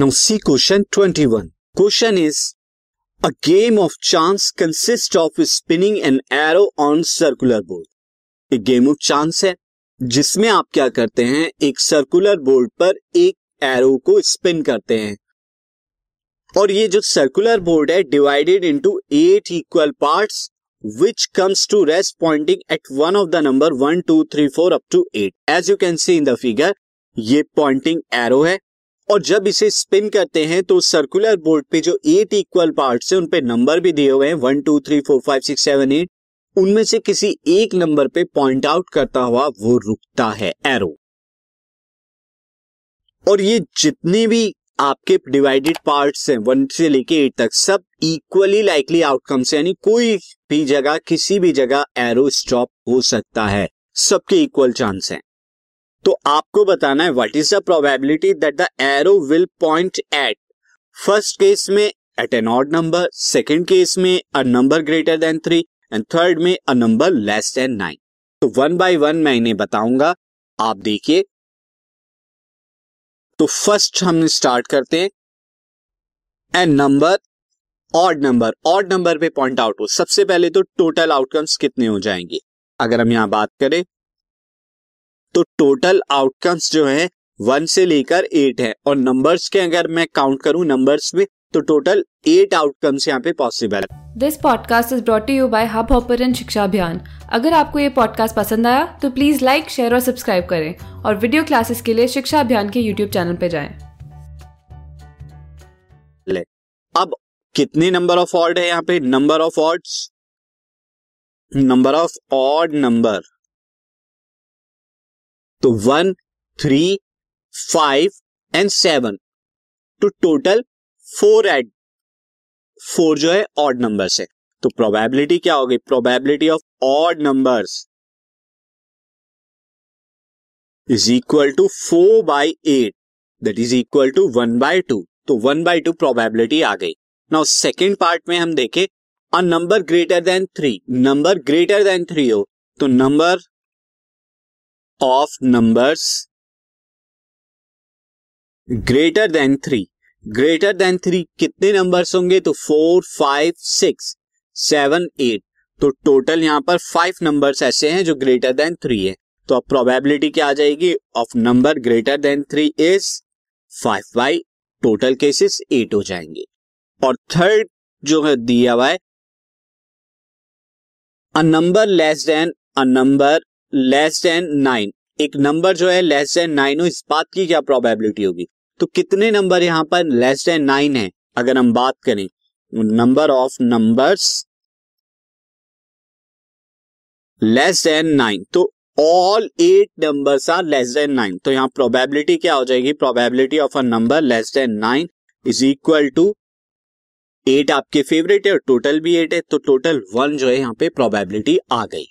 Now C question 21 question is a game of chance consist of spinning an arrow on circular board एक game of chance है, जिसमें आप क्या करते हैं, एक सर्कुलर बोर्ड पर एक एरो को स्पिन करते हैं। और ये जो सर्कुलर बोर्ड है divided into eight equal parts which comes to rest pointing at one of the number one two three four up to eight as you can see in the figure ये pointing arrow है और जब इसे spin करते हैं तो circular board पे जो एट इक्वल पार्ट है, उनपे नंबर भी दिए हुए हैं one two three four five six seven eight उनमें से किसी एक नंबर पे पॉइंट आउट करता हुआ वो रुकता है एरो और ये जितने भी आपके डिवाइडेड पार्ट्स हैं वन से लेके एट तक, सब इक्वली लाइकली आउटकम्स यानी कोई भी जगह, किसी भी जगह एरो स्टॉप हो सकता है, सबके इक्वल चांस हैं. तो आपको बताना है what is the probability that the arrow will point at first case में at an odd number second case में a number greater than three and third में a number less than nine तो one by one मैं इन्हें बताऊँगा। आप देखिए। तो फ़र्स्ट हम स्टार्ट करते हैं। An number odd number odd number पे पॉइंट आउट हो। सबसे पहले तो टोटल आउटकम्स कितने हो जाएँगे? अगर हम यहाँ बात करें तो टोटल आउटकम्स जो है वन से लेकर एट है। और नंबर्स के अगर मैं काउंट करूँ नंबर्स में तो टोटल एट आउटकम्स यहाँ पे पॉसिबल है। This podcast is brought you by Hub Hopper Shiksha Abhiyan अगर आपको ये पॉडकास्ट पसंद आया तो प्लीज़ लाइक शेयर और सब्सक्राइब करें। और वीडियो क्लासेस के लिए शिक्षा अभियान के यूट्यूब चैनल पे जाएँ। ले। अब कितने नंबर ऑफ़ ऑर्ड है यहाँ पे? Number of odds number of odd number तो one, three, five and seven. तो टोटल फोर एड, फोर जो है ऑड नंबर्स है तो प्रोबेबिलिटी क्या होगी? Probability of odd numbers is equal to four by eight that is equal to one by two तो one by two probability आ गई। नाउ सेकेंड पार्ट में हम देखें a number greater than three number greater than three हो तो number of numbers greater than three greater than three कितने numbers होंगे? तो four five six seven eight तो टोटल यहाँ पर फाइव नंबर्स ऐसे हैं जो ग्रेटर देन थ्री है। तो अब प्रोबेबिलिटी क्या आ जाएगी? Of number greater than three is five by total cases eight हो जाएँगे। और थर्ड जो है दिया हुआ है a number less than a number less than nine एक नंबर जो है लेस देन नाइन हो, इस बात की क्या प्रोबेबिलिटी होगी? तो कितने नंबर यहाँ पर लेस देन नाइन है? अगर हम बात करें number of numbers less than nine तो all eight numbers are less than nine तो यहाँ प्रोबेबिलिटी क्या हो जाएगी? Probability of a number less than nine is equal to eight आपके फेवरेट है और टोटल भी एट है तो टोटल वन जो है, यहाँ पे प्रोबेबिलिटी आ गई।